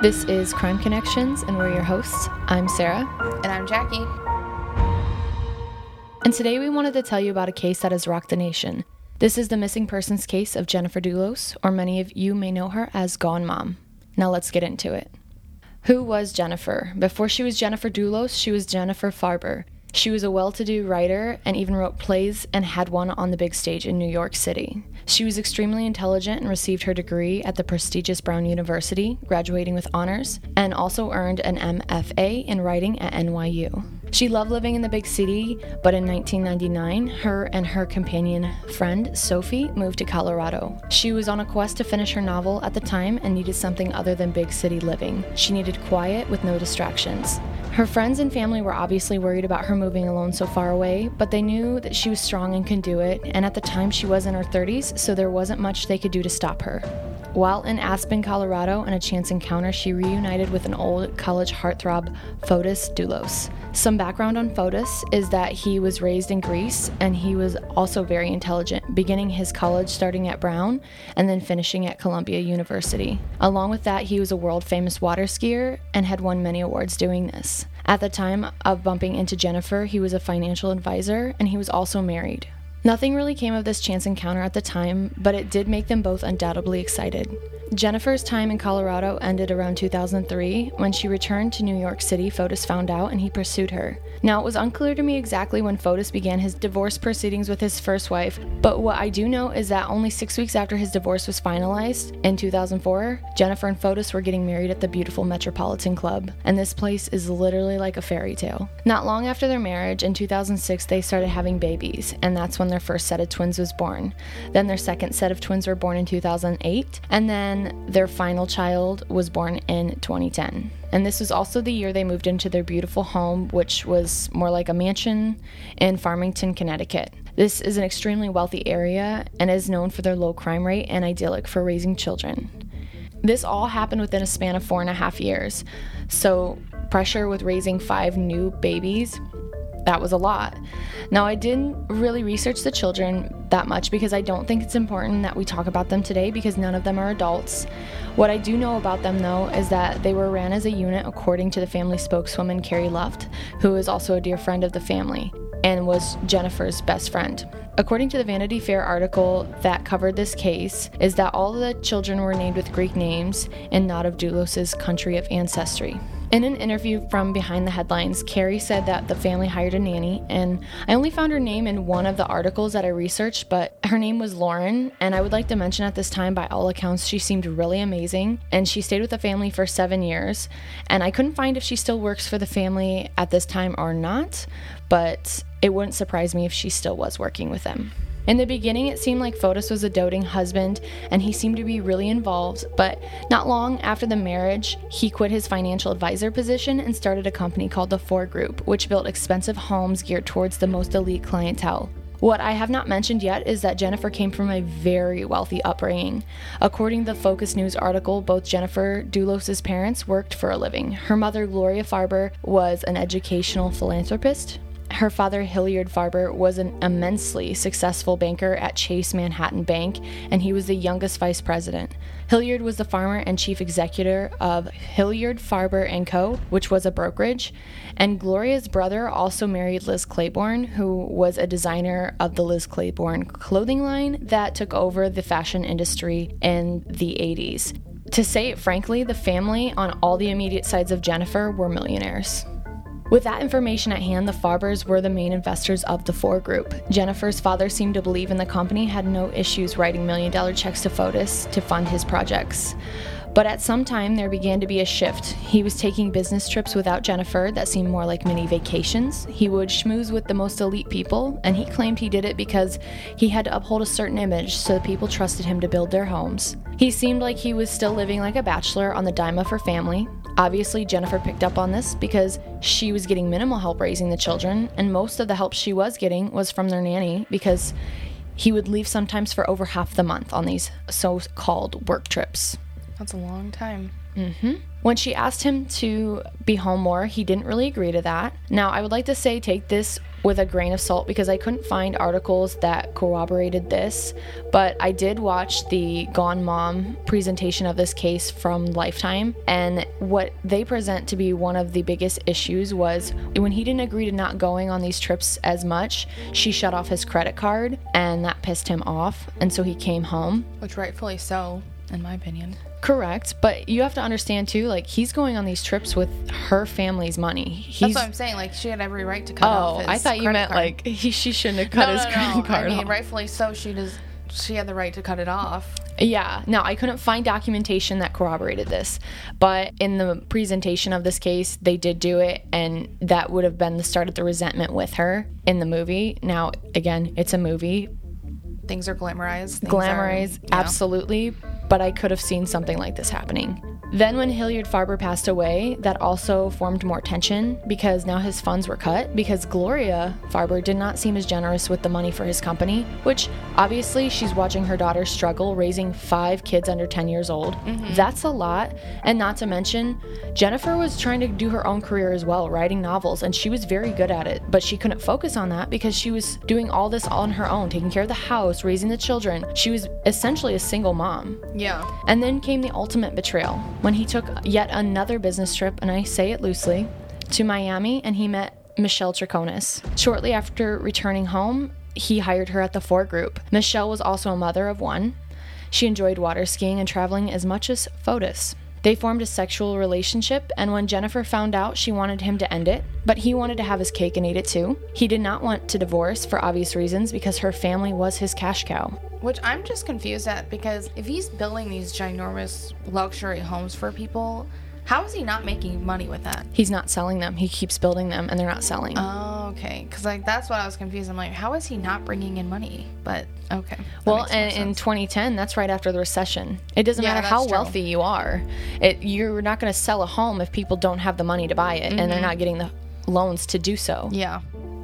This is Crime Connections, and we're your hosts. I'm Sarah. And I'm Jackie. And today we wanted to tell you about a case that has rocked the nation. This is the missing persons case of Jennifer Dulos, or many of you may know her as Gone Mom. Now let's get into it. Who was Jennifer? Before she was Jennifer Dulos, she was Jennifer Farber. She was a well to do writer and even wrote plays and had one on the big stage in New York City. She was extremely intelligent and received her degree at the prestigious Brown University, graduating with honors, and also earned an MFA in writing at NYU. She loved living in the big city, but in 1999, her and her companion friend, Sophie, moved to Colorado. She was on a quest to finish her novel at the time and needed something other than big city living. She needed quiet with no distractions. Her friends and family were obviously worried about her moving alone so far away, but they knew that she was strong and could do it, and at the time she was in her 30s, so there wasn't much they could do to stop her. While in Aspen, Colorado, in a chance encounter, she reunited with an old college heartthrob, Fotis Dulos. Some background on Fotis is that he was raised in Greece and he was also very intelligent, beginning his college starting at Brown and then finishing at Columbia University. Along with that, he was a world famous water skier and had won many awards doing this. At the time of bumping into Jennifer, he was a financial advisor and he was also married. Nothing really came of this chance encounter at the time, but it did make them both undoubtedly excited. Jennifer's time in Colorado ended around 2003. When she returned to New York City, Fotis found out and he pursued her. Now, it was unclear to me exactly when Fotis began his divorce proceedings with his first wife, but what I do know is that only six weeks after his divorce was finalized, in 2004, Jennifer and Fotis were getting married at the beautiful Metropolitan Club, and this place is literally like a fairy tale. Not long after their marriage, in 2006, they started having babies, and that's when their first set of twins was born. Then their second set of twins were born in 2008, and then their final child was born in 2010. And this was also the year they moved into their beautiful home, which was more like a mansion in Farmington, Connecticut. This is an extremely wealthy area and is known for their low crime rate and idyllic for raising children. This all happened within a span of four and a half years. So, pressure with raising five new babies that was a lot. Now, I didn't really research the children that much because I don't think it's important that we talk about them today because none of them are adults. What I do know about them, though, is that they were ran as a unit according to the family spokeswoman, Carrie Luft, who is also a dear friend of the family and was Jennifer's best friend. According to the Vanity Fair article that covered this case, is that all the children were named with Greek names and not of Dulos's country of ancestry. In an interview from Behind the Headlines, Carrie said that the family hired a nanny, and I only found her name in one of the articles that I researched, but her name was Lauren. And I would like to mention at this time, by all accounts, she seemed really amazing, and she stayed with the family for seven years. And I couldn't find if she still works for the family at this time or not, but it wouldn't surprise me if she still was working with them. In the beginning, it seemed like Fotis was a doting husband and he seemed to be really involved, but not long after the marriage, he quit his financial advisor position and started a company called the Fore Group, which built expensive homes geared towards the most elite clientele. What I have not mentioned yet is that Jennifer came from a very wealthy upbringing. According to the Focus News article, both Jennifer Dulos' parents worked for a living. Her mother, Gloria Farber, was an educational philanthropist. Her father, Hilliard Farber, was an immensely successful banker at Chase Manhattan Bank, and he was the youngest vice president. Hilliard was the farmer and chief executive of Hilliard Farber and Co., which was a brokerage. And Gloria's brother also married Liz Claiborne, who was a designer of the Liz Claiborne clothing line that took over the fashion industry in the 80s. To say it frankly, the family on all the immediate sides of Jennifer were millionaires. With that information at hand, the Farbers were the main investors of the Fore Group. Jennifer's father seemed to believe in the company had no issues writing million dollar checks to Fotis to fund his projects. But at some time, there began to be a shift. He was taking business trips without Jennifer that seemed more like mini vacations. He would schmooze with the most elite people, and he claimed he did it because he had to uphold a certain image so the people trusted him to build their homes. He seemed like he was still living like a bachelor on the dime of her family. Obviously, Jennifer picked up on this because she was getting minimal help raising the children, and most of the help she was getting was from their nanny because he would leave sometimes for over half the month on these so called work trips. That's a long time. Mm-hmm. When she asked him to be home more, he didn't really agree to that. Now, I would like to say take this with a grain of salt because I couldn't find articles that corroborated this, but I did watch the Gone Mom presentation of this case from Lifetime, and what they present to be one of the biggest issues was when he didn't agree to not going on these trips as much, she shut off his credit card, and that pissed him off, and so he came home. Which rightfully so, in my opinion. Correct, but you have to understand too. Like he's going on these trips with her family's money. He's, That's what I'm saying. Like she had every right to cut oh, off oh, I thought you meant card. like he, she shouldn't have cut no, his no, credit no. card I mean, off. rightfully so. She does. She had the right to cut it off. Yeah, no, I couldn't find documentation that corroborated this, but in the presentation of this case, they did do it, and that would have been the start of the resentment with her in the movie. Now, again, it's a movie, Things are glamorized. Things glamorized, are, absolutely, but I could have seen something like this happening. Then, when Hilliard Farber passed away, that also formed more tension because now his funds were cut because Gloria Farber did not seem as generous with the money for his company, which obviously she's watching her daughter struggle raising five kids under 10 years old. Mm-hmm. That's a lot. And not to mention, Jennifer was trying to do her own career as well, writing novels, and she was very good at it, but she couldn't focus on that because she was doing all this on her own, taking care of the house, raising the children. She was essentially a single mom. Yeah. And then came the ultimate betrayal when he took yet another business trip, and I say it loosely, to Miami and he met Michelle Troconis. Shortly after returning home, he hired her at the Fore Group. Michelle was also a mother of one. She enjoyed water skiing and traveling as much as Fotis. They formed a sexual relationship, and when Jennifer found out, she wanted him to end it, but he wanted to have his cake and eat it too. He did not want to divorce for obvious reasons because her family was his cash cow. Which I'm just confused at because if he's building these ginormous luxury homes for people, how is he not making money with that? He's not selling them, he keeps building them, and they're not selling. Oh, okay. Because like that's what I was confused. I'm like, how is he not bringing in money? But okay. That Well, and in 2010, that's right after the recession. It doesn't Yeah, matter how true. wealthy you are. It, you're not going to sell a home if people don't have the money to buy it and they're not getting the loans to do so. Mm-hmm. yeah.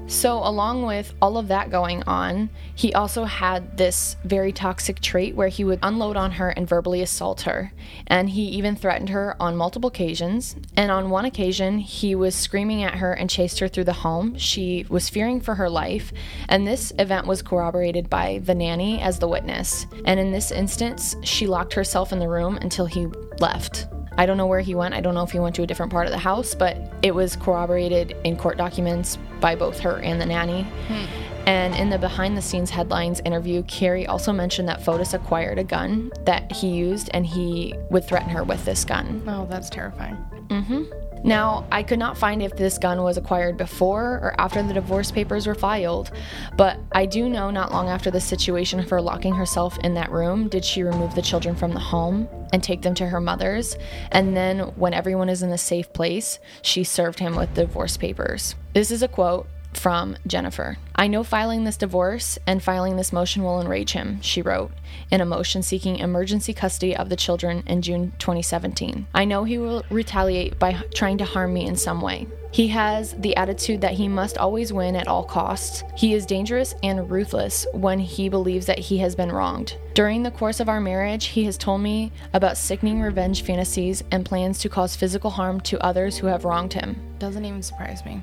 So, along with all of that going on, he also had this very toxic trait where he would unload on her and verbally assault her. And he even threatened her on multiple occasions. And on one occasion, he was screaming at her and chased her through the home. She was fearing for her life. And this event was corroborated by the nanny as the witness. And in this instance, she locked herself in the room until he left. I don't know where he went. I don't know if he went to a different part of the house, but it was corroborated in court documents by both her and the nanny. Hmm. And in the behind the scenes headlines interview, Carrie also mentioned that Fotis acquired a gun that he used and he would threaten her with this gun. Oh, that's terrifying. Mm-hmm. Now, I could not find if this gun was acquired before or after the divorce papers were filed, but I do know not long after the situation of her locking herself in that room, did she remove the children from the home and take them to her mother's. And then, when everyone is in a safe place, she served him with divorce papers. This is a quote from Jennifer. I know filing this divorce and filing this motion will enrage him, she wrote in a motion seeking emergency custody of the children in June 2017. I know he will retaliate by trying to harm me in some way. He has the attitude that he must always win at all costs. He is dangerous and ruthless when he believes that he has been wronged. During the course of our marriage, he has told me about sickening revenge fantasies and plans to cause physical harm to others who have wronged him. Doesn't even surprise me.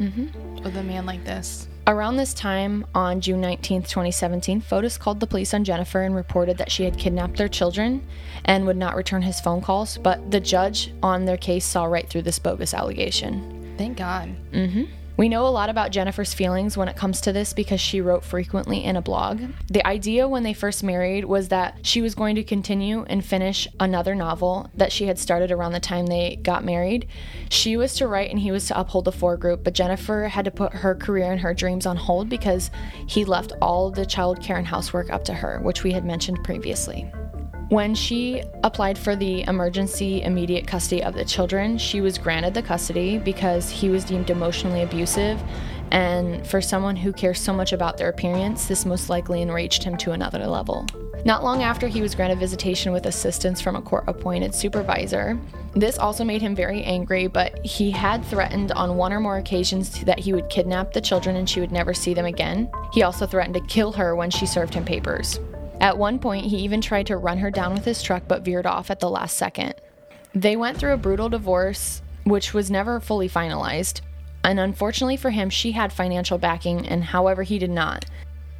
Mm-hmm. With a man like this. Around this time, on June 19th, 2017, Fotis called the police on Jennifer and reported that she had kidnapped their children and would not return his phone calls, but the judge on their case saw right through this bogus allegation. Thank God. We know a lot about Jennifer's feelings when it comes to this because she wrote frequently in a blog. The idea when they first married was that she was going to continue and finish another novel that she had started around the time they got married. She was to write and he was to uphold the Fore Group, but Jennifer had to put her career and her dreams on hold because he left all the child care and housework up to her, which we had mentioned previously. When she applied for the emergency immediate custody of the children, she was granted the custody because he was deemed emotionally abusive. And for someone who cares so much about their appearance, this most likely enraged him to another level. Not long after, he was granted visitation with assistance from a court appointed supervisor. This also made him very angry, but he had threatened on one or more occasions that he would kidnap the children and she would never see them again. He also threatened to kill her when she served him papers. At one point, he even tried to run her down with his truck but veered off at the last second. They went through a brutal divorce, which was never fully finalized. And unfortunately for him, she had financial backing, and however, he did not.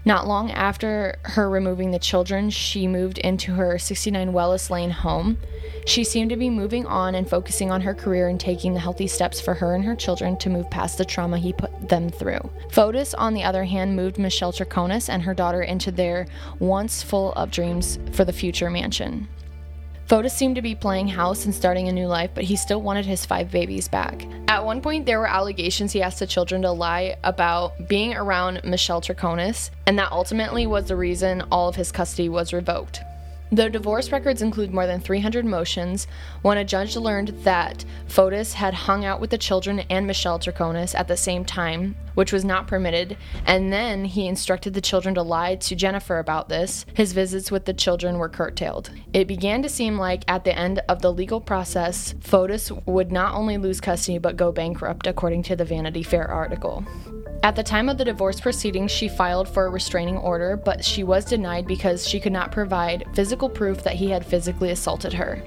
Not long after her removing the children, she moved into her 69 Welles Lane home. She seemed to be moving on and focusing on her career and taking the healthy steps for her and her children to move past the trauma he put them through. Fotis, on the other hand, moved Michelle Troconis and her daughter into their once full of dreams for the future mansion. Fotis seemed to be playing house and starting a new life, but he still wanted his five babies back. At one point, there were allegations he asked the children to lie about being around Michelle Troconis, and that ultimately was the reason all of his custody was revoked. The divorce records include more than 300 motions. When a judge learned that Fotis had hung out with the children and Michelle Troconis at the same time, which was not permitted, and then he instructed the children to lie to Jennifer about this, his visits with the children were curtailed. It began to seem like at the end of the legal process, Fotis would not only lose custody but go bankrupt, according to the Vanity Fair article. At the time of the divorce proceedings, she filed for a restraining order, but she was denied because she could not provide physical proof that he had physically assaulted her.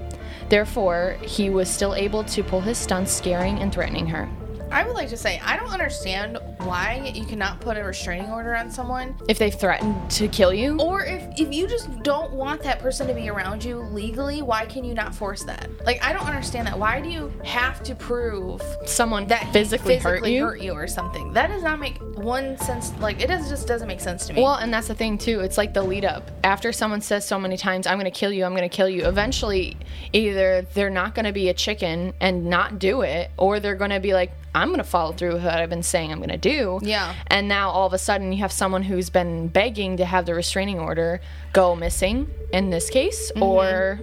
Therefore, he was still able to pull his stunts, scaring and threatening her. I would like to say I don't understand why you cannot put a restraining order on someone, If they threatened to kill you, or if if you just don't want that person to be around you legally, why can you not force that? Like I don't understand that. Why do you have to prove someone that he physically, hurt you. hurt you or something? That does not make one sense. Like it does, just doesn't make sense to me. Well, and that's the thing too. It's like the lead up. After someone says so many times, "I'm going to kill you," "I'm going to kill you," eventually, either they're not going to be a chicken and not do it, or they're going to be like, "I'm going to follow through with what I've been saying I'm going to do." Yeah. And now all of a sudden, you have someone who's been begging to have the restraining order go missing in this case, mm-hmm. or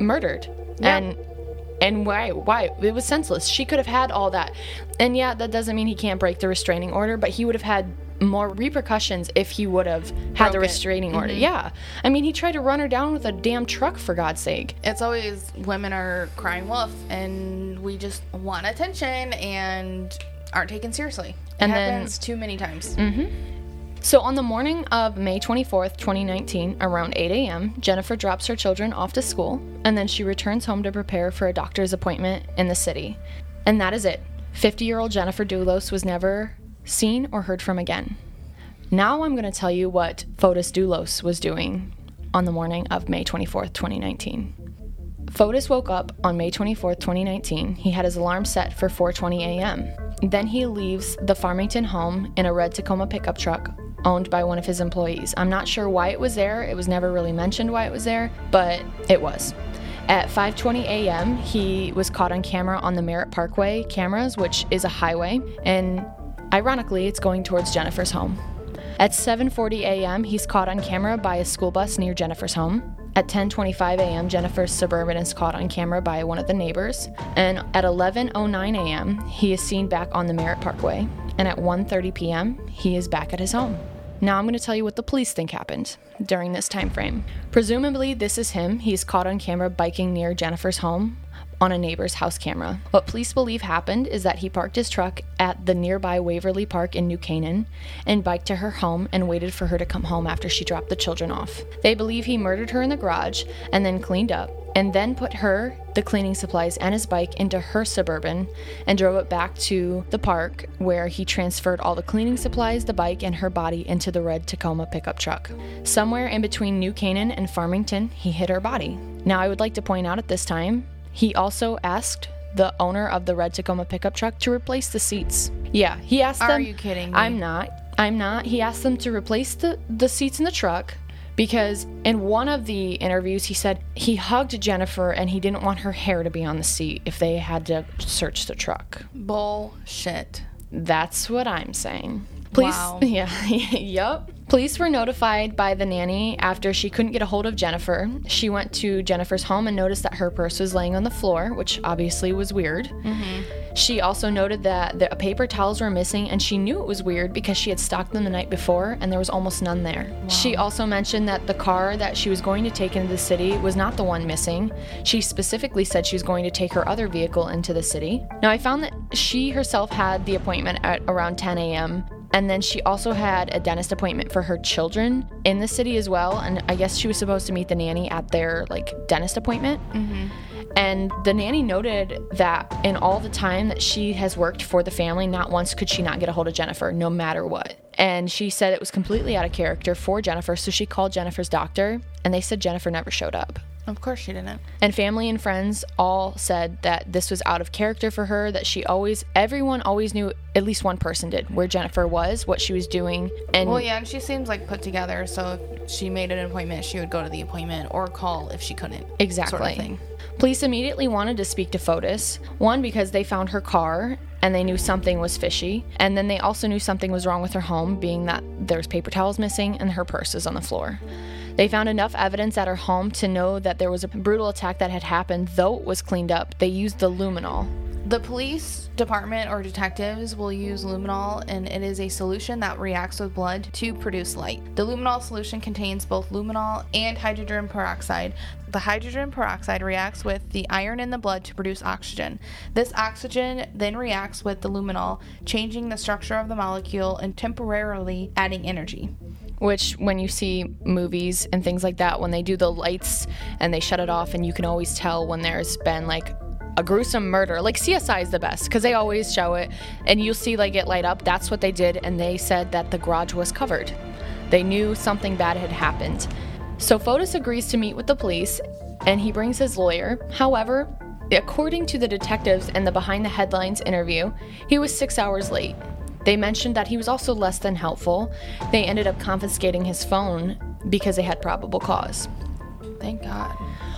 murdered, Yeah. and. And why? Why? It was senseless. She could have had all that. And yeah, that doesn't mean he can't break the restraining order, but he would have had more repercussions if he would have had the restraining order. Mm-hmm. Yeah. I mean, he tried to run her down with a damn truck, for God's sake. it's always women are crying wolf, and we just want attention and aren't taken seriously. It And then- happens too many times. Mm-hmm. So, on the morning of May 24th, 2019, around 8 a.m., Jennifer drops her children off to school and then she returns home to prepare for a doctor's appointment in the city. And that is it. 50 year old Jennifer Dulos was never seen or heard from again. Now, I'm going to tell you what Fotis Dulos was doing on the morning of May 24th, 2019. Fotis woke up on May 24th, 2019. He had his alarm set for 4:20 a.m. Then he leaves the Farmington home in a red Tacoma pickup truck owned by one of his employees. I'm not sure why it was there. It was never really mentioned why it was there, but it was. At 5:20 a.m., he was caught on camera on the Merritt Parkway cameras, which is a highway, and ironically, it's going towards Jennifer's home. At 7:40 a.m., he's caught on camera by a school bus near Jennifer's home. At 10:25 a.m., Jennifer's Suburban is caught on camera by one of the neighbors, and at 11:09 a.m., he is seen back on the Merritt Parkway, and at 1:30 p.m., he is back at his home. Now I'm going to tell you what the police think happened during this time frame. Presumably, this is him. He's caught on camera biking near Jennifer's home on a neighbor's house camera. What police believe happened is that he parked his truck at the nearby Waveny Park in New Canaan and biked to her home and waited for her to come home after she dropped the children off. They believe he murdered her in the garage and then cleaned up and then put her, the cleaning supplies, and his bike into her suburban and drove it back to the park where he transferred all the cleaning supplies, the bike, and her body into the red Tacoma pickup truck. Somewhere in between New Canaan and Farmington, he hid her body. Now, I would like to point out at this time, he also asked the owner of the red Tacoma pickup truck to replace the seats. Yeah, he asked Are them. Are you kidding me? I'm not. I'm not. He asked them to replace the, the seats in the truck because in one of the interviews he said he hugged Jennifer and he didn't want her hair to be on the seat if they had to search the truck. Bullshit. That's what I'm saying. Please. Wow. yeah, yup. Police were notified by the nanny after she couldn't get a hold of Jennifer. She went to Jennifer's home and noticed that her purse was laying on the floor, which obviously was weird. Mm-hmm. She also noted that the paper towels were missing, and she knew it was weird because she had stocked them the night before and there was almost none there. She also mentioned that the car that she was going to take into the city was not the one missing. She specifically said she was going to take her other vehicle into the city. Now, I found that she herself had the appointment at around 10 a.m. And then she also had a dentist appointment for her children in the city as well. And I guess she was supposed to meet the nanny at their like dentist appointment. Mm-hmm. And the nanny noted that in all the time that she has worked for the family, not once could she not get a hold of Jennifer, no matter what. And she said it was completely out of character for Jennifer, so she called Jennifer's doctor, and they said Jennifer never showed up. Of course she didn't. And family and friends all said that this was out of character for her, that she always, everyone always knew, at least one person did, where Jennifer was, what she was doing. And Well, yeah, and she seems like put together. So if she made an appointment, she would go to the appointment or call if she couldn't. Exactly. Sort of. Police immediately wanted to speak to Fotis. One, because they found her car and they knew something was fishy. And then they also knew something was wrong with her home, being that there's paper towels missing and her purse is on the floor. They found enough evidence at her home to know that there was a brutal attack that had happened, though it was cleaned up. They used the luminol. The police department or detectives will use luminol, and it is a solution that reacts with blood to produce light. The luminol solution contains both luminol and hydrogen peroxide. The hydrogen peroxide reacts with the iron in the blood to produce oxygen. This oxygen then reacts with the luminol, changing the structure of the molecule and temporarily adding energy. Which when you see movies and things like that when they do the lights and they shut it off and you can always tell when there's been like a gruesome murder. Like csi is the best because they always show it and you'll see like it light up. That's what they did and they said that the garage was covered. They knew something bad had happened. So fotis agrees to meet with the police and he brings his lawyer. However according to the detectives in the behind the headlines interview he was six hours late they mentioned that he was also less than helpful. They ended up confiscating his phone because they had probable cause. Thank God.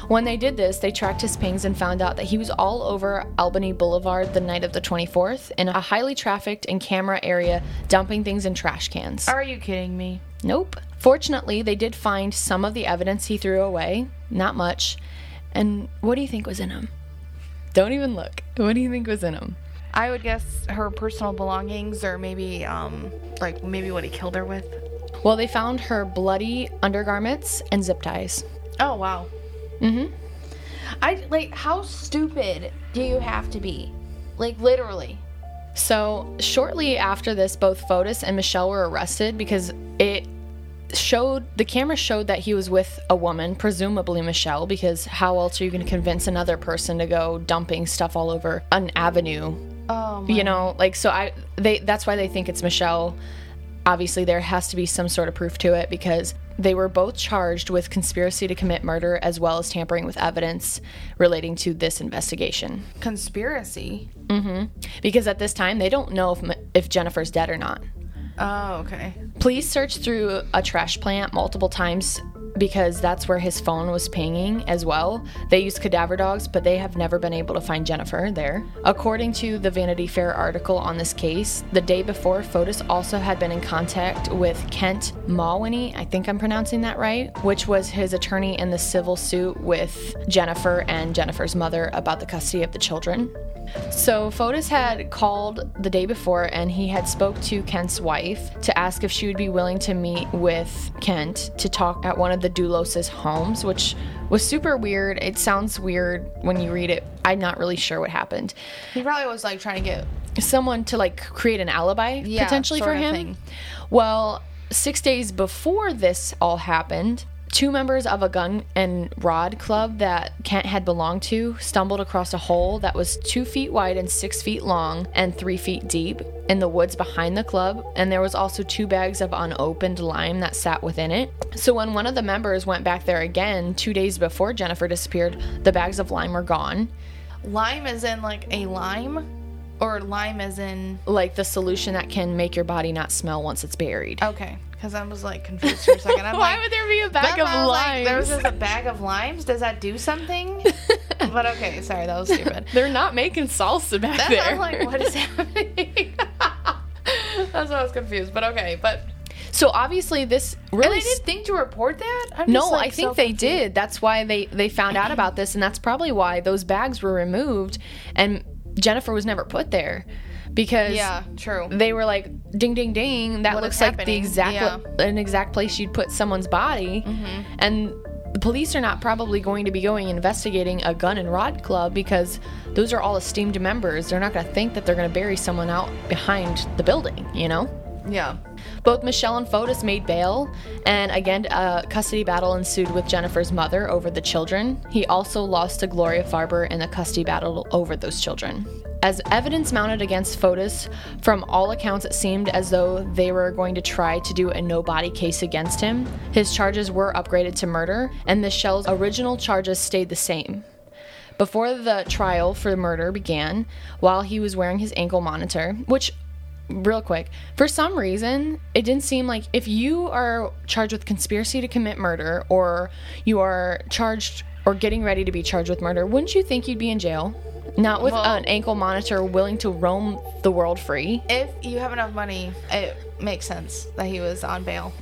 When they did this, they tracked his pings and found out that he was all over Albany Boulevard the night of the 24th in a highly trafficked and camera area, dumping things in trash cans. Are you kidding me? Nope. Fortunately, they did find some of the evidence he threw away, not much. And what do you think was in them? Don't even look. What do you think was in them? I would guess her personal belongings, or maybe, um, like maybe what he killed her with. Well, they found her bloody undergarments and zip ties. Oh wow. Mm-hmm. I like how stupid do you have to be? Like literally. So, shortly after this, both Fotis and Michelle were arrested because it showed the camera showed that he was with a woman, presumably Michelle, because how else are you going to convince another person to go dumping stuff all over an avenue? Oh You know, like so I they that's why they think it's Michelle. Obviously, there has to be some sort of proof to it because they were both charged with conspiracy to commit murder as well as tampering with evidence relating to this investigation. conspiracy. Mm-hmm. Because at this time, they don't know if if Jennifer's dead or not. Oh, okay. Police searched through a trash plant multiple times because that's where his phone was pinging as well. They used cadaver dogs, but they have never been able to find Jennifer there. According to the Vanity Fair article on this case, the day before, Fotis also had been in contact with Kent Mawhinney, I think I'm pronouncing that right, which was his attorney in the civil suit with Jennifer and Jennifer's mother about the custody of the children. So Fotis had called the day before and he had spoke to Kent's wife to ask if she would be willing to meet with Kent to talk at one of the Dulos's homes, which was super weird. It sounds weird when you read it. I'm not really sure what happened. He probably was like trying to get Someone to like create an alibi Yeah, potentially for him. thing. Well, 6 days before this all happened, two members of a gun and rod club that Kent had belonged to stumbled across a hole that was two feet wide and six feet long and three feet deep in the woods behind the club. And there was also two bags of unopened lime that sat within it. So when one of the members went back there again two days before Jennifer disappeared, the bags of lime were gone. lime is in like a lime, or lime as in Like the solution that can make your body not smell once it's buried. okay. Because I was like confused for a second. I'm Why like, would there be a bag of was like, limes? there was just a bag of limes. Does that do something? but okay, sorry, that was stupid. They're not making salsa back That's there. I'm like, what is happening? That's why I was confused. But okay, but so obviously this and really they didn't think to report that. I'm no, just, like, I think they did. That's why they they found out about this, and that's probably why those bags were removed, and Jennifer was never put there because Yeah, true. they were like ding ding ding. That What looks like the exact Yeah. Mm-hmm. an exact place you'd put someone's body, and the police are not probably going to be going investigating a gun and rod club because those are all esteemed members. They're not going to think that they're going to bury someone out behind the building, you know. Yeah. Both Michelle and Fotis made bail, and again, a custody battle ensued with Jennifer's mother over the children. He also lost to Gloria Farber in a custody battle over those children. As evidence mounted against Fotis, from all accounts, it seemed as though they were going to try to do a no body case against him. His charges were upgraded to murder, and Michelle's original charges stayed the same. Before the trial for the murder began, while he was wearing his ankle monitor, which real quick. For some reason, it didn't seem like if you are charged with conspiracy to commit murder or you are charged or getting ready to be charged with murder, wouldn't you think you'd be in jail? Not with Well- an ankle monitor willing to roam the world free. If you have enough money, it makes sense that he was on bail.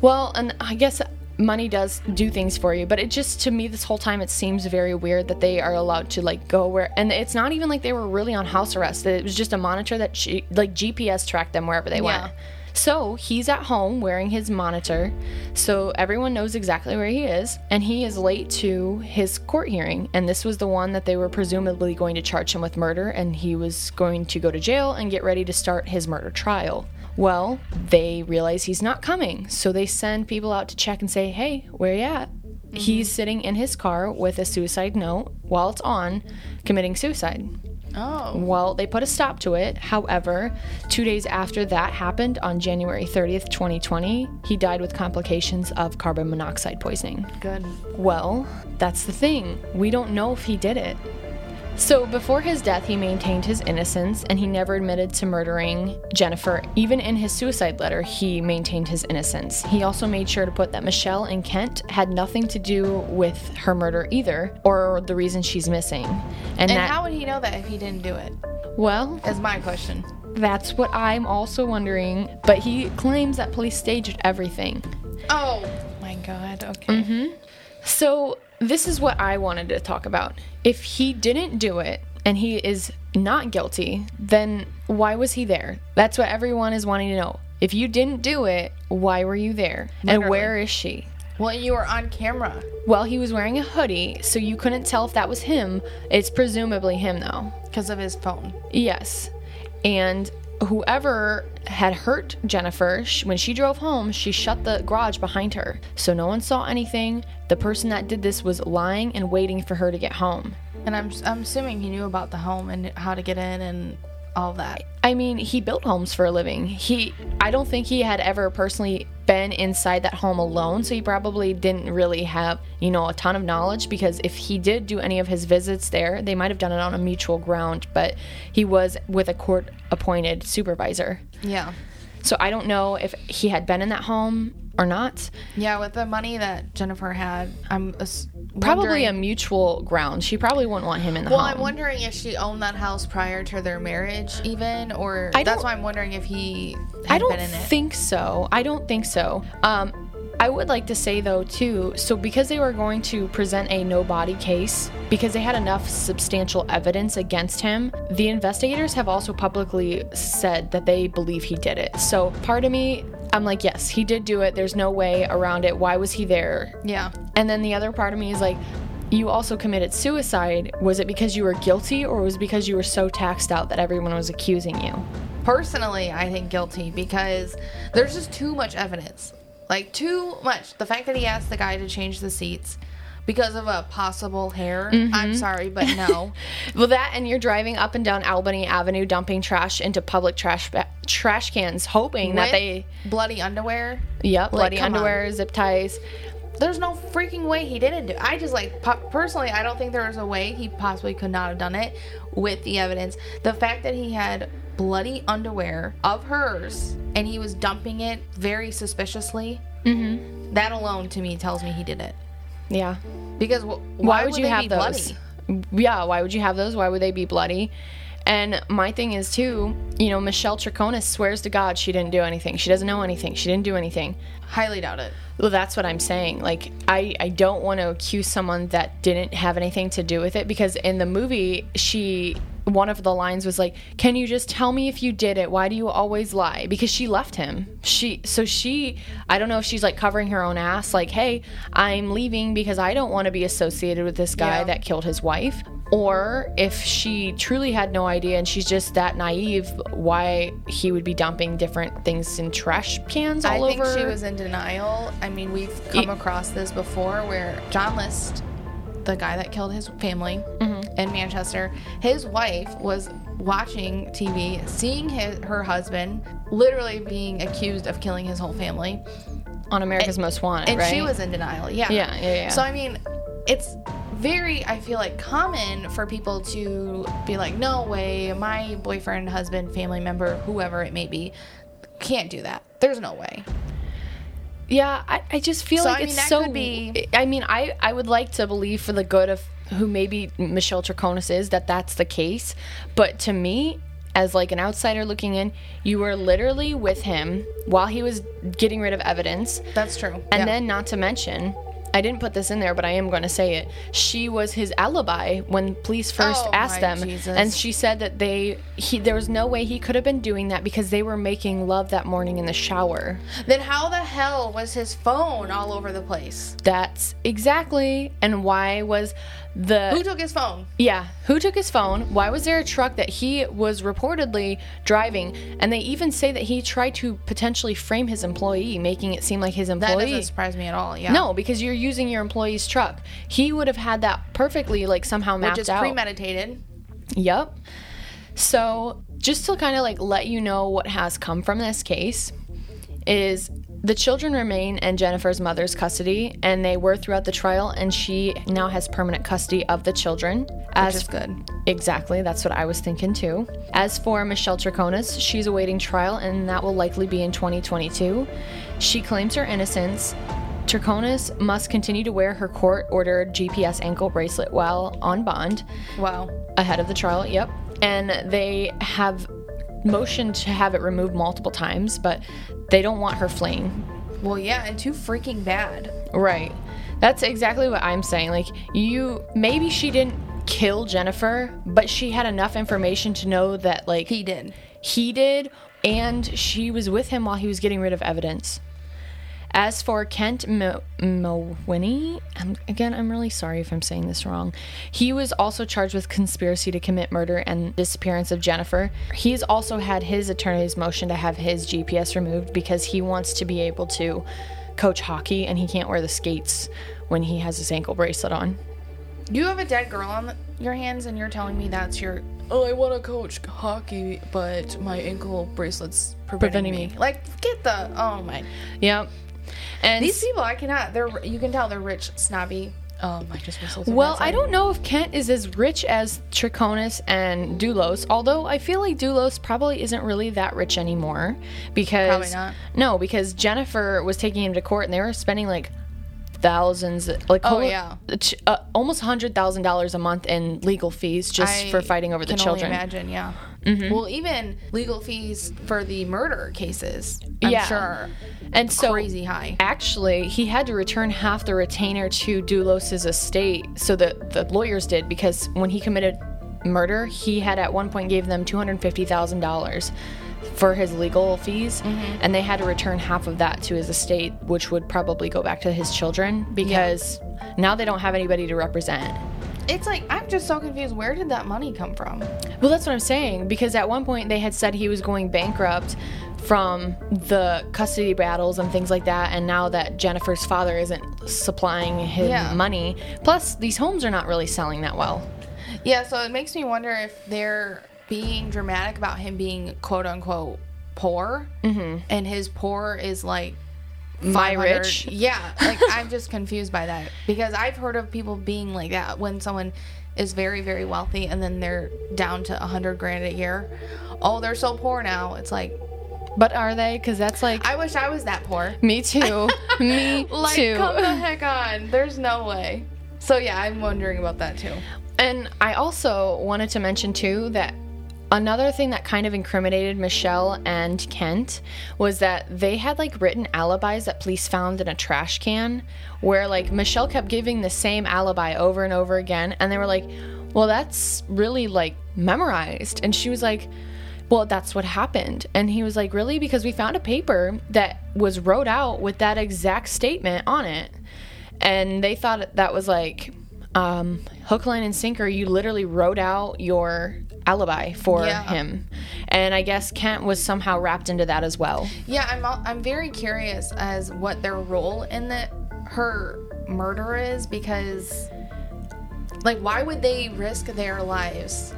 Well, and I guess money does do things for you, but it just to me this whole time it seems very weird that they are allowed to like go where and it's not even like they were really on house arrest. It was just a monitor that G, like GPS tracked them wherever they Yeah. went. So he's at home wearing his monitor, so everyone knows exactly where he is, and he is late to his court hearing. And this was the one that they were presumably going to charge him with murder, and he was going to go to jail and get ready to start his murder trial. Well, they realize he's not coming, so they send people out to check and say, "Hey, where you at?" Mm-hmm. He's sitting in his car with a suicide note while it's on, committing suicide. Oh. Well, they put a stop to it. However, two days after that happened, on January 30th, 2020, he died with complications of carbon monoxide poisoning. Good. Well, that's the thing. We don't know if he did it. So, before his death, he maintained his innocence and he never admitted to murdering Jennifer. Even in his suicide letter, he maintained his innocence. He also made sure to put that Michelle and Kent had nothing to do with her murder either, or the reason she's missing. And, And that, how would he know that if he didn't do it? well, Is my question. that's what I'm also wondering. But he claims that police staged everything. Oh my god. Okay. Mm-hmm. So, this is what I wanted to talk about. If he didn't do it and he is not guilty, then why was he there? That's what everyone is wanting to know. If you didn't do it, why were you there? And where is she? Well, you were on camera. Well, he was wearing a hoodie, so you couldn't tell if that was him. It's presumably him, though. because of his phone. Yes. And whoever had hurt Jennifer, when she drove home, she shut the garage behind her. So no one saw anything. The person that did this was lying and waiting for her to get home. And I'm I'm assuming he knew about the home and how to get in and all that. I mean, he built homes for a living. He I don't think he had ever personally been inside that home alone, so he probably didn't really have, you know, a ton of knowledge because if he did do any of his visits there, they might have done it on a mutual ground, but he was with a court appointed supervisor. Yeah. So I don't know if he had been in that home or not. Yeah, with the money that Jennifer had, I'm Probably a mutual ground. She probably wouldn't want him in the house. Well, home. I'm wondering if she owned that house prior to their marriage, even, or I that's why I'm wondering if he had I don't been in it. think so. I don't think so. Um, I would like to say though too. So because they were going to present a no body case, because they had enough substantial evidence against him, the investigators have also publicly said that they believe he did it. So part of me, I'm like, yes, he did do it. There's no way around it. Why was he there? yeah. And then the other part of me is like, you also committed suicide. Was it because you were guilty or was it because you were so taxed out that everyone was accusing you? Personally, I think guilty because there's just too much evidence. Like, too much. The fact that he asked the guy to change the seats because of a possible hair. Mm-hmm. I'm sorry, but no. Well, that and you're driving up and down Albany Avenue, dumping trash into public trash ba- trash cans, hoping that they, bloody underwear. yep, bloody come on. underwear, zip ties. There's no freaking way he didn't do it. I just like po- personally, I don't think there was a way he possibly could not have done it with the evidence. The fact that he had bloody underwear of hers and he was dumping it very suspiciously. Mm-hmm. That alone to me tells me he did it. Yeah. Because wh- Why, why, would you they have be those? bloody? Yeah. Why would you have those? Why would they be bloody? And my thing is too, you know, Michelle Troconis swears to God she didn't do anything. She doesn't know anything. She didn't do anything. Highly doubt it. Well, that's what I'm saying. Like, I, I don't want to accuse someone that didn't have anything to do with it because in the movie, she, one of the lines was like, Can you just tell me if you did it? Why do you always lie? Because she left him. She, so she, I don't know if she's like covering her own ass, like, Hey, I'm leaving because I don't want to be associated with this guy Yeah. that killed his wife. or if she truly had no idea and she's just that naive, why he would be dumping different things in trash cans all over? I think she was in denial. I mean, we've come Ye- across this before where John List, the guy that killed his family Mm-hmm. in Manchester, his wife was watching TV, seeing his, her husband literally being accused of killing his whole family. on America's Most Wanted, And right? she was in denial. Yeah. Yeah, yeah, yeah. So, I mean, it's very, I feel like, common for people to be like, no way, my boyfriend, husband, family member, whoever it may be, can't do that. There's no way. Yeah, I, I just feel So, like I mean, it's so. be- I mean, I, I would like to believe for the good of who maybe Michelle Troconis is that that's the case. But to me, as like an outsider looking in, you were literally with him while he was getting rid of evidence. That's true. And Yeah. then, not to mention, I didn't put this in there, but I am going to say it. She was his alibi when police first Oh, asked them, Jesus. and she said that they he there was no way he could have been doing that because they were making love that morning in the shower. Then how the hell was his phone all over the place? That's exactly. And why was the Who took his phone? yeah, who took his phone? Why was there a truck that he was reportedly driving? And they even say that he tried to potentially frame his employee, making it seem like his employee That doesn't surprise me at all. Yeah. No, because you're using your employee's truck. He would have had that perfectly, like somehow mapped Which is out. premeditated. Yep. So, just to kind of like let you know what has come from this case is the children remain in Jennifer's mother's custody and they were throughout the trial and she now has permanent custody of the children. As Which is good. Exactly, that's what I was thinking too. As for Michelle Troconis, she's awaiting trial and that will likely be in 2022. She claims her innocence. Troconis must continue to wear her court ordered GPS ankle bracelet while on bond Wow. ahead of the trial. Yep. And they have motioned to have it removed multiple times, but they don't want her fleeing. Well, yeah, and too freaking bad. Right. That's exactly what I'm saying. Like, you maybe she didn't kill Jennifer, but she had enough information to know that, like, He did. he did, and she was with him while he was getting rid of evidence. As for Kent Mo- Mawhinney, um, again, I'm really sorry if I'm saying this wrong. He was also charged with conspiracy to commit murder and disappearance of Jennifer. He's also had his attorney's motion to have his GPS removed because he wants to be able to coach hockey and he can't wear the skates when he has his ankle bracelet on. You have a dead girl on the, your hands, and you're telling me that's your. Oh, I want to coach hockey, but my ankle bracelet's preventing, Preventing me. me. Like, get the. Oh my. Yep. And These people, I cannot. They're. You can tell they're rich, snobby. Um, I just whistled. Well, I don't know if Kent is as rich as Troconis and Dulos, although I feel like Dulos probably isn't really that rich anymore because Probably not. no, because Jennifer was taking him to court and they were spending like thousands, like Oh, whole- yeah. uh, almost hundred thousand dollars a month in legal fees just I for fighting over the can children. Imagine, yeah. Well, even legal fees for the murder cases, I'm Yeah. sure, And so crazy high. Actually, he had to return half the retainer to Dulos' estate, so that the lawyers did, because when he committed murder, he had at one point gave them two hundred fifty thousand dollars for his legal fees, Mm-hmm. and they had to return half of that to his estate, which would probably go back to his children because now they don't have anybody to represent. It's like I'm just so confused. Where did that money come from? Well, that's what I'm saying because at one point they had said he was going bankrupt from the custody battles and things like that, and now that Jennifer's father isn't supplying him Yeah. money, plus these homes are not really selling that well. Yeah, so it makes me wonder if they're being dramatic about him being quote unquote poor, mm-hmm. and his poor is like My rich? Yeah, like I'm just confused by that because I've heard of people being like that when someone is very very wealthy and then they're down to a hundred grand a year. Oh, they're so poor now. It's like But are they? Because that's like I wish I was that poor. me too, me Like, too. come the heck on. There's no way. So yeah, I'm wondering about that too. And I also wanted to mention too that another thing that kind of incriminated Michelle and Kent was that they had like written alibis that police found in a trash can where like Michelle kept giving the same alibi over and over again and they were like, "Well, that's really like memorized." And she was like, well, that's what happened. And he was like, Really? Because we found a paper that was wrote out with that exact statement on it. And they thought that was like um, hook, line, and sinker, you literally wrote out your alibi for Yeah. him. And I guess Kent was somehow wrapped into that as well. Yeah, I'm I'm very curious as what their role in the her murder is because like why would they risk their lives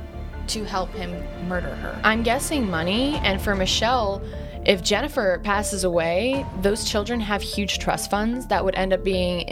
to help him murder her? I'm guessing money. And for Michelle, if Jennifer passes away, those children have huge trust funds that would end up being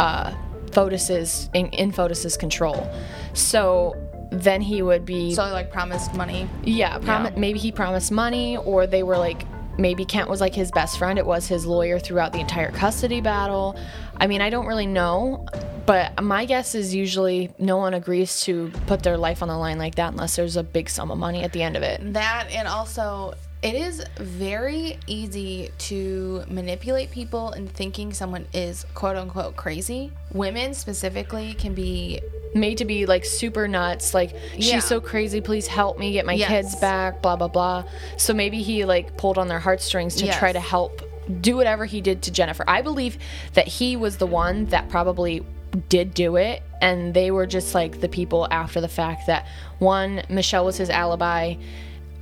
uh, Fotis's in, in Fotis's control. So then he would be So like promised money. yeah, promi- Yeah. maybe he promised money, or they were like maybe Kent was like his best friend. It was his lawyer throughout the entire custody battle. I mean, I don't really know, but my guess is usually no one agrees to put their life on the line like that unless there's a big sum of money at the end of it. That and also it is very easy to manipulate people into thinking someone is quote unquote crazy. Women specifically can be Made to be like super nuts, like Yeah. she's so crazy, please help me get my Yes. kids back, blah blah blah. So maybe he like pulled on their heartstrings to Yes. try to help do whatever he did to Jennifer. I believe that he was the one that probably did do it and they were just like the people after the fact that one Michelle was his alibi.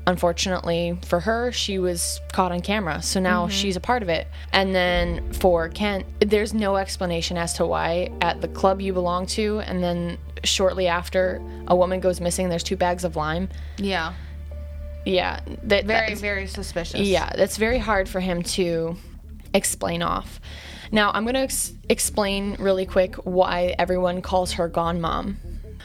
Unfortunately for her, she was caught on camera. So now mm-hmm. she's a part of it. And then for Kent, there's no explanation as to why at the club you belong to and then shortly after a woman goes missing, there's two bags of lime. yeah, Yeah, that, very that- very suspicious. yeah, that's very hard for him to explain off. Now, I'm going to ex- explain really quick why everyone calls her Gone Mom.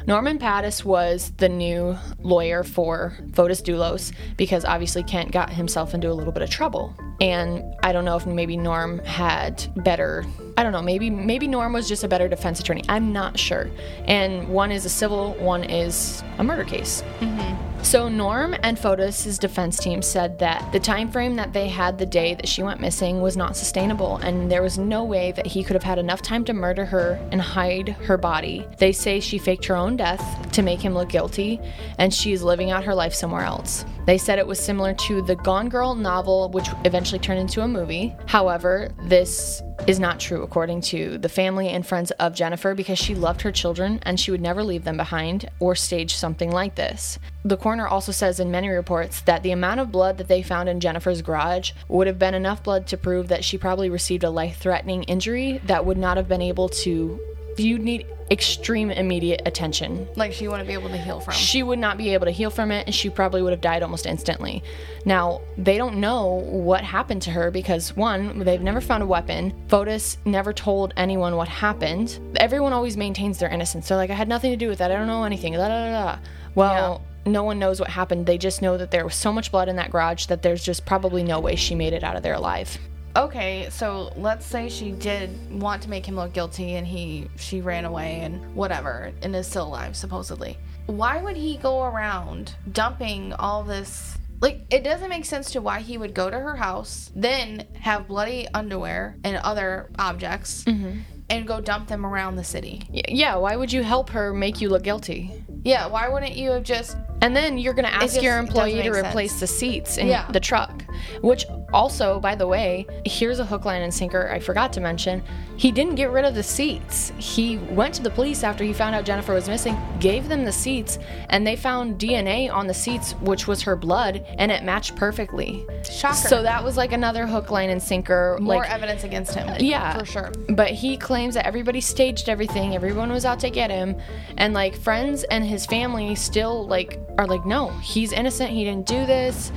Norman Pattis was the new lawyer for Fotis Dulos because obviously Kent got himself into a little bit of trouble. And I don't know if maybe Norm had better I don't know, maybe maybe Norm was just a better defense attorney. I'm not sure. And one is a civil, one is a murder case. Mm-hmm. So Norm and Fotis' defense team said that the time frame that they had the day that she went missing was not sustainable and there was no way that he could have had enough time to murder her and hide her body. They say she faked her own death to make him look guilty and she's living out her life somewhere else. They said it was similar to the Gone Girl novel which eventually turned into a movie. However, this is not true according to the family and friends of Jennifer because she loved her children and she would never leave them behind or stage something like this. The coroner also says in many reports that the amount of blood that they found in Jennifer's garage would have been enough blood to prove that she probably received a life threatening injury that would not have been able to. You'd need extreme immediate attention like she wouldn't be able to heal from. she would not be able to heal from it and she probably would have died almost instantly. Now, they don't know what happened to her because one, they've never found a weapon. Fotis never told anyone what happened. Everyone always maintains their innocence. They're like, I had nothing to do with that. I don't know anything. Da, da, da. Well, no one knows what happened. They just know that there was so much blood in that garage that there's just probably no way she made it out of there alive. Okay, so let's say she did want to make him look guilty and he she ran away and whatever and is still alive supposedly. Why would he go around dumping all this like it doesn't make sense to why he would go to her house, then have bloody underwear and other objects mm-hmm. and go dump them around the city. Yeah, why would you help her make you look guilty? Yeah, why wouldn't you have just And then you're going to ask just- your employee to replace sense. the seats in Yeah. the truck. Which also, by the way, here's a hook, line, and sinker I forgot to mention. He didn't get rid of the seats. He went to the police after he found out Jennifer was missing, gave them the seats, and they found DNA on the seats, which was her blood, and it matched perfectly. shocker? So that was like another hook, line, and sinker. more like, evidence against him. yeah, for sure. But he claims that everybody staged everything. Everyone was out to get him, and like friends and his family still like are like, no, he's innocent. He didn't do this.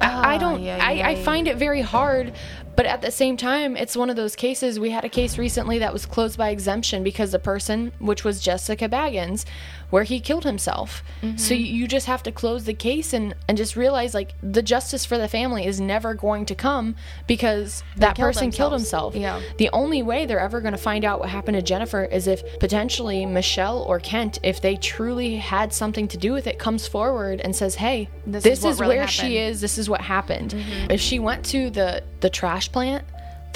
I, I Ah, don't. yeah, I, I yeah. find it very hard. But at the same time, it's one of those cases. We had a case recently that was closed by exemption because the person, which was Jessica Baggins, where he killed himself. So Mm-hmm. you, you just have to close the case and, and just realize like the justice for the family is never going to come because that killed person killed himself. Yeah. The only way they're ever going to find out what happened to Jennifer is if potentially Michelle or Kent, if they truly had something to do with it, comes forward and says, "Hey, This this, is is, really where she is. This is what happened." If she went to the the trash plant,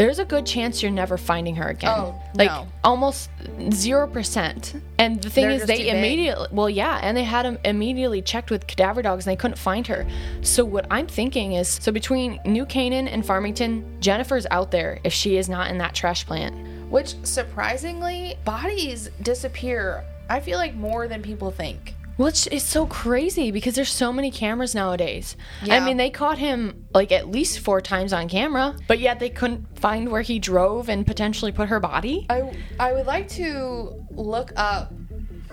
there's a good chance you're never finding her again. Oh, like no. almost zero percent. And the thing They're is, they too big. immediately well, yeah, and they had them immediately checked with cadaver dogs, and they couldn't find her. So what I'm thinking is, so between New Canaan and Farmington, Jennifer's out there if she is not in that trash plant. which surprisingly, bodies disappear. I feel like more than people think. Which is so crazy because there's so many cameras nowadays. I mean, they caught him like at least four times on camera, but yet they couldn't find where he drove and potentially put her body. I I would like to look up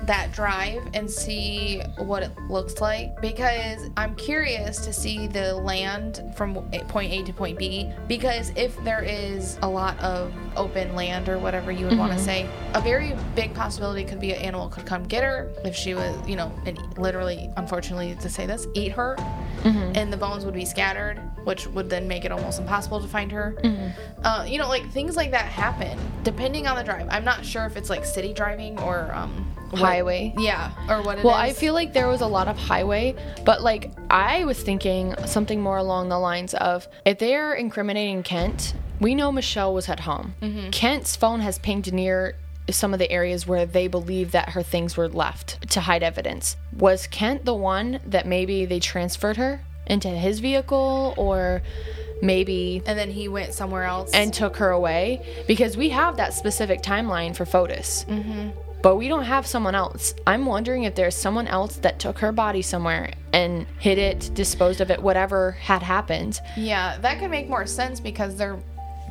that drive and see what it looks like because I'm curious to see the land from point A to point B because if there is a lot of open land or whatever you would want to say a very big possibility could be an animal could come get her if she was you know and literally unfortunately to say this eat her and the bones would be scattered which would then make it almost impossible to find her. Uh, you know like things like that happen depending on the drive. I'm not sure if it's like city driving or um Highway. yeah or what it is. Well, I feel like there was a lot of highway, but like I was thinking something more along the lines of if they're incriminating Kent, we know Michelle was at home. Kent's phone has pinged near some of the areas where they believe that her things were left to hide evidence. Was Kent the one that maybe they transferred her into his vehicle or maybe and then he went somewhere else and took her away because we have that specific timeline for Fotis. Mm-hmm. But we don't have someone else. I'm wondering if there's someone else that took her body somewhere and hid it, disposed of it, whatever had happened. yeah that could make more sense because they're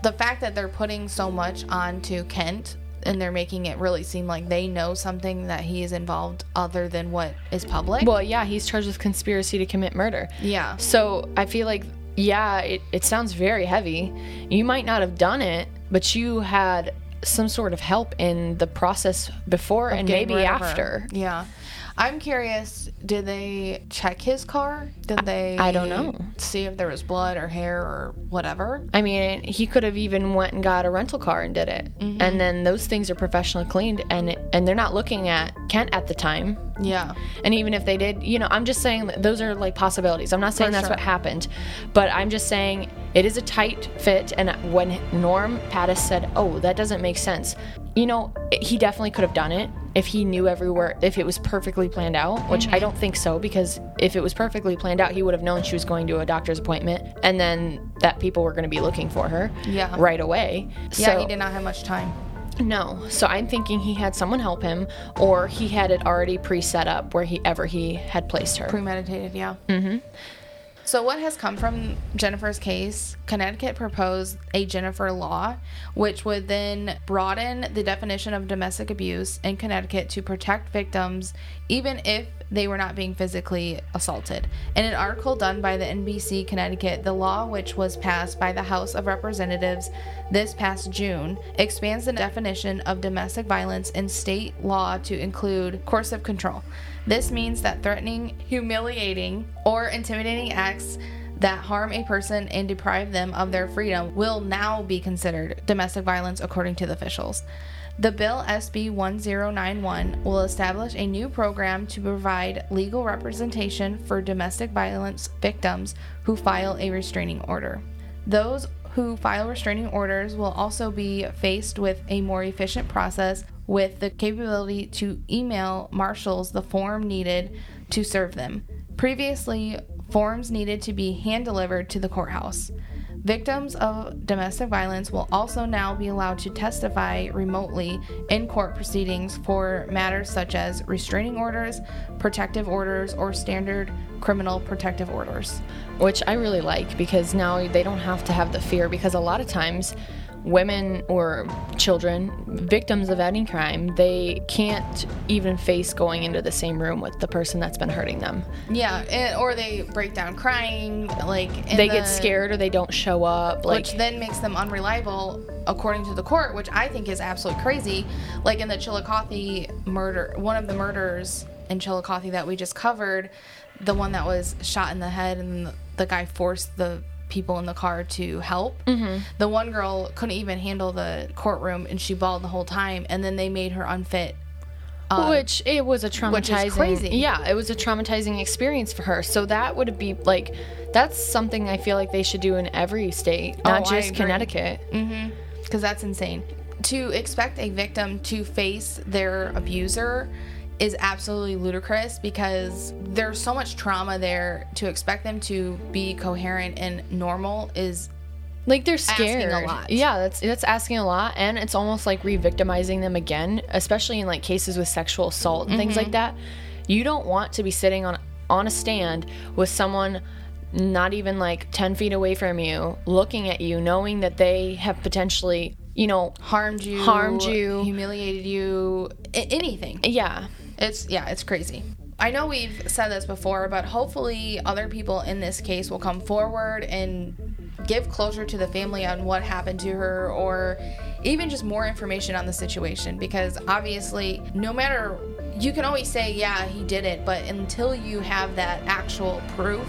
the fact that they're putting so much onto kent and they're making it really seem like they know something that he is involved other than what is public Well, yeah, he's charged with conspiracy to commit murder. yeah So I feel like, yeah, it, it sounds very heavy. You might not have done it, but you had some sort of help in the process before and maybe of after. Yeah. I'm curious, did they check his car? Did they I don't know. See if there was blood or hair or whatever? I mean, he could have even went and got a rental car and did it. Mm-hmm. And then those things are professionally cleaned and and they're not looking at Kent at the time. Yeah. And even if they did, you know, I'm just saying that those are like possibilities. I'm not saying For that's sure. what happened, but I'm just saying it is a tight fit. And when Norm Pattis said, "Oh, that doesn't make sense," you know, he definitely could have done it if he knew everywhere, if it was perfectly planned out. Which Mm-hmm. I don't think so, because if it was perfectly planned out, he would have known she was going to a doctor's appointment, and then that people were going to be looking for her, Yeah. right away. Yeah, so, he did not have much time. no. So I'm thinking he had someone help him, or he had it already pre-set up wherever he had placed her. Premeditated, yeah. Mm-hmm. So, what has come from Jennifer's case? Connecticut proposed a Jennifer law, which would then broaden the definition of domestic abuse in Connecticut to protect victims even if they were not being physically assaulted. In an article done by the NBC Connecticut, the law, which was passed by the House of Representatives this past June, expands the definition of domestic violence in state law to include coercive control. This means that threatening, humiliating, or intimidating acts that harm a person and deprive them of their freedom will now be considered domestic violence according to the officials. The bill SB 1091 will establish a new program to provide legal representation for domestic violence victims who file a restraining order. Those who file restraining orders will also be faced with a more efficient process with the capability to email marshals the form needed to serve them. Previously, forms needed to be hand delivered to the courthouse. Victims of domestic violence will also now be allowed to testify remotely in court proceedings for matters such as restraining orders, protective orders, or standard criminal protective orders. which I really like because now they don't have to have the fear because a lot of times women or children victims of any crime they can't even face going into the same room with the person that's been hurting them Yeah, and, or they break down crying, like they the- get scared or they don't show up like which then makes them unreliable according to the court, which I think is absolutely crazy. Like in the Chillicothe murder, one of the murders in Chillicothe that we just covered, the one that was shot in the head and the guy forced the people in the car to help. Mm-hmm. The one girl couldn't even handle the courtroom and she bawled the whole time, and then they made her unfit. uh, which it was a traumatizing crazy. yeah it was a traumatizing experience for her so that would be like that's something i feel like they should do in every state not Oh, just connecticut because that's insane. To expect a victim to face their abuser is absolutely ludicrous because there's so much trauma there. To expect them to be coherent and normal is like they're scared Asking a lot. yeah that's that's asking a lot and it's almost like re-victimizing them again especially in like cases with sexual assault and things Mm-hmm. like that you don't want to be sitting on on a stand with someone not even like 10 feet away from you looking at you knowing that they have potentially you know harmed you, Harmed you. humiliated you, anything. yeah It's yeah, it's crazy. I know we've said this before, but hopefully other people in this case will come forward and give closure to the family on what happened to her or even just more information on the situation because obviously no matter you can always say yeah, he did it, but until you have that actual proof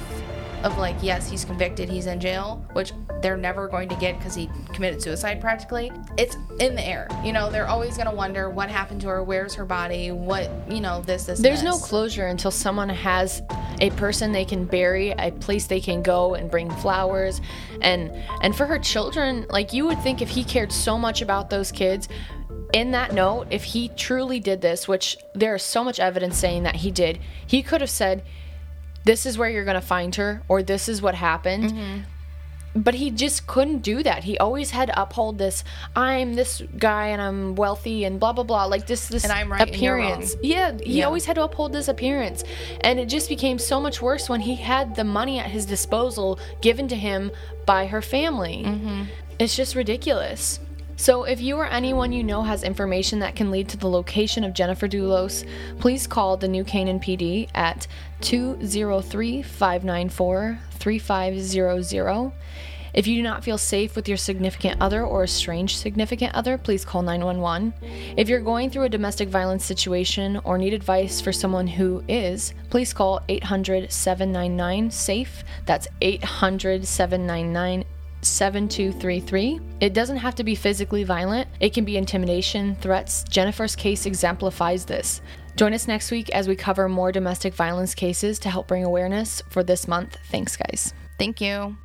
of like yes he's convicted he's in jail which they're never going to get because he committed suicide practically it's in the air you know they're always going to wonder what happened to her where's her body what you know this this There's this. no closure until someone has a person they can bury, a place they can go and bring flowers and and for her children, like you would think if he cared so much about those kids, in that note, if he truly did this, which there is so much evidence saying that he did, he could have said this is where you're going to find her or this is what happened. Mm-hmm. But he just couldn't do that. He always had to uphold this I'm this guy and I'm wealthy and blah blah blah like this this And I'm right and you're wrong. appearance. Yeah, he Yeah. always had to uphold this appearance. And it just became so much worse when he had the money at his disposal given to him by her family. Mm-hmm. It's just ridiculous. So, if you or anyone you know has information that can lead to the location of Jennifer Dulos, please call the New Canaan PD at 203 594 3500. If you do not feel safe with your significant other or a strange significant other, please call 911. If you're going through a domestic violence situation or need advice for someone who is, please call 800 799 SAFE. That's 800 799 7233. It doesn't have to be physically violent, it can be intimidation, threats. Jennifer's case exemplifies this. Join us next week as we cover more domestic violence cases to help bring awareness for this month. Thanks, guys. thank you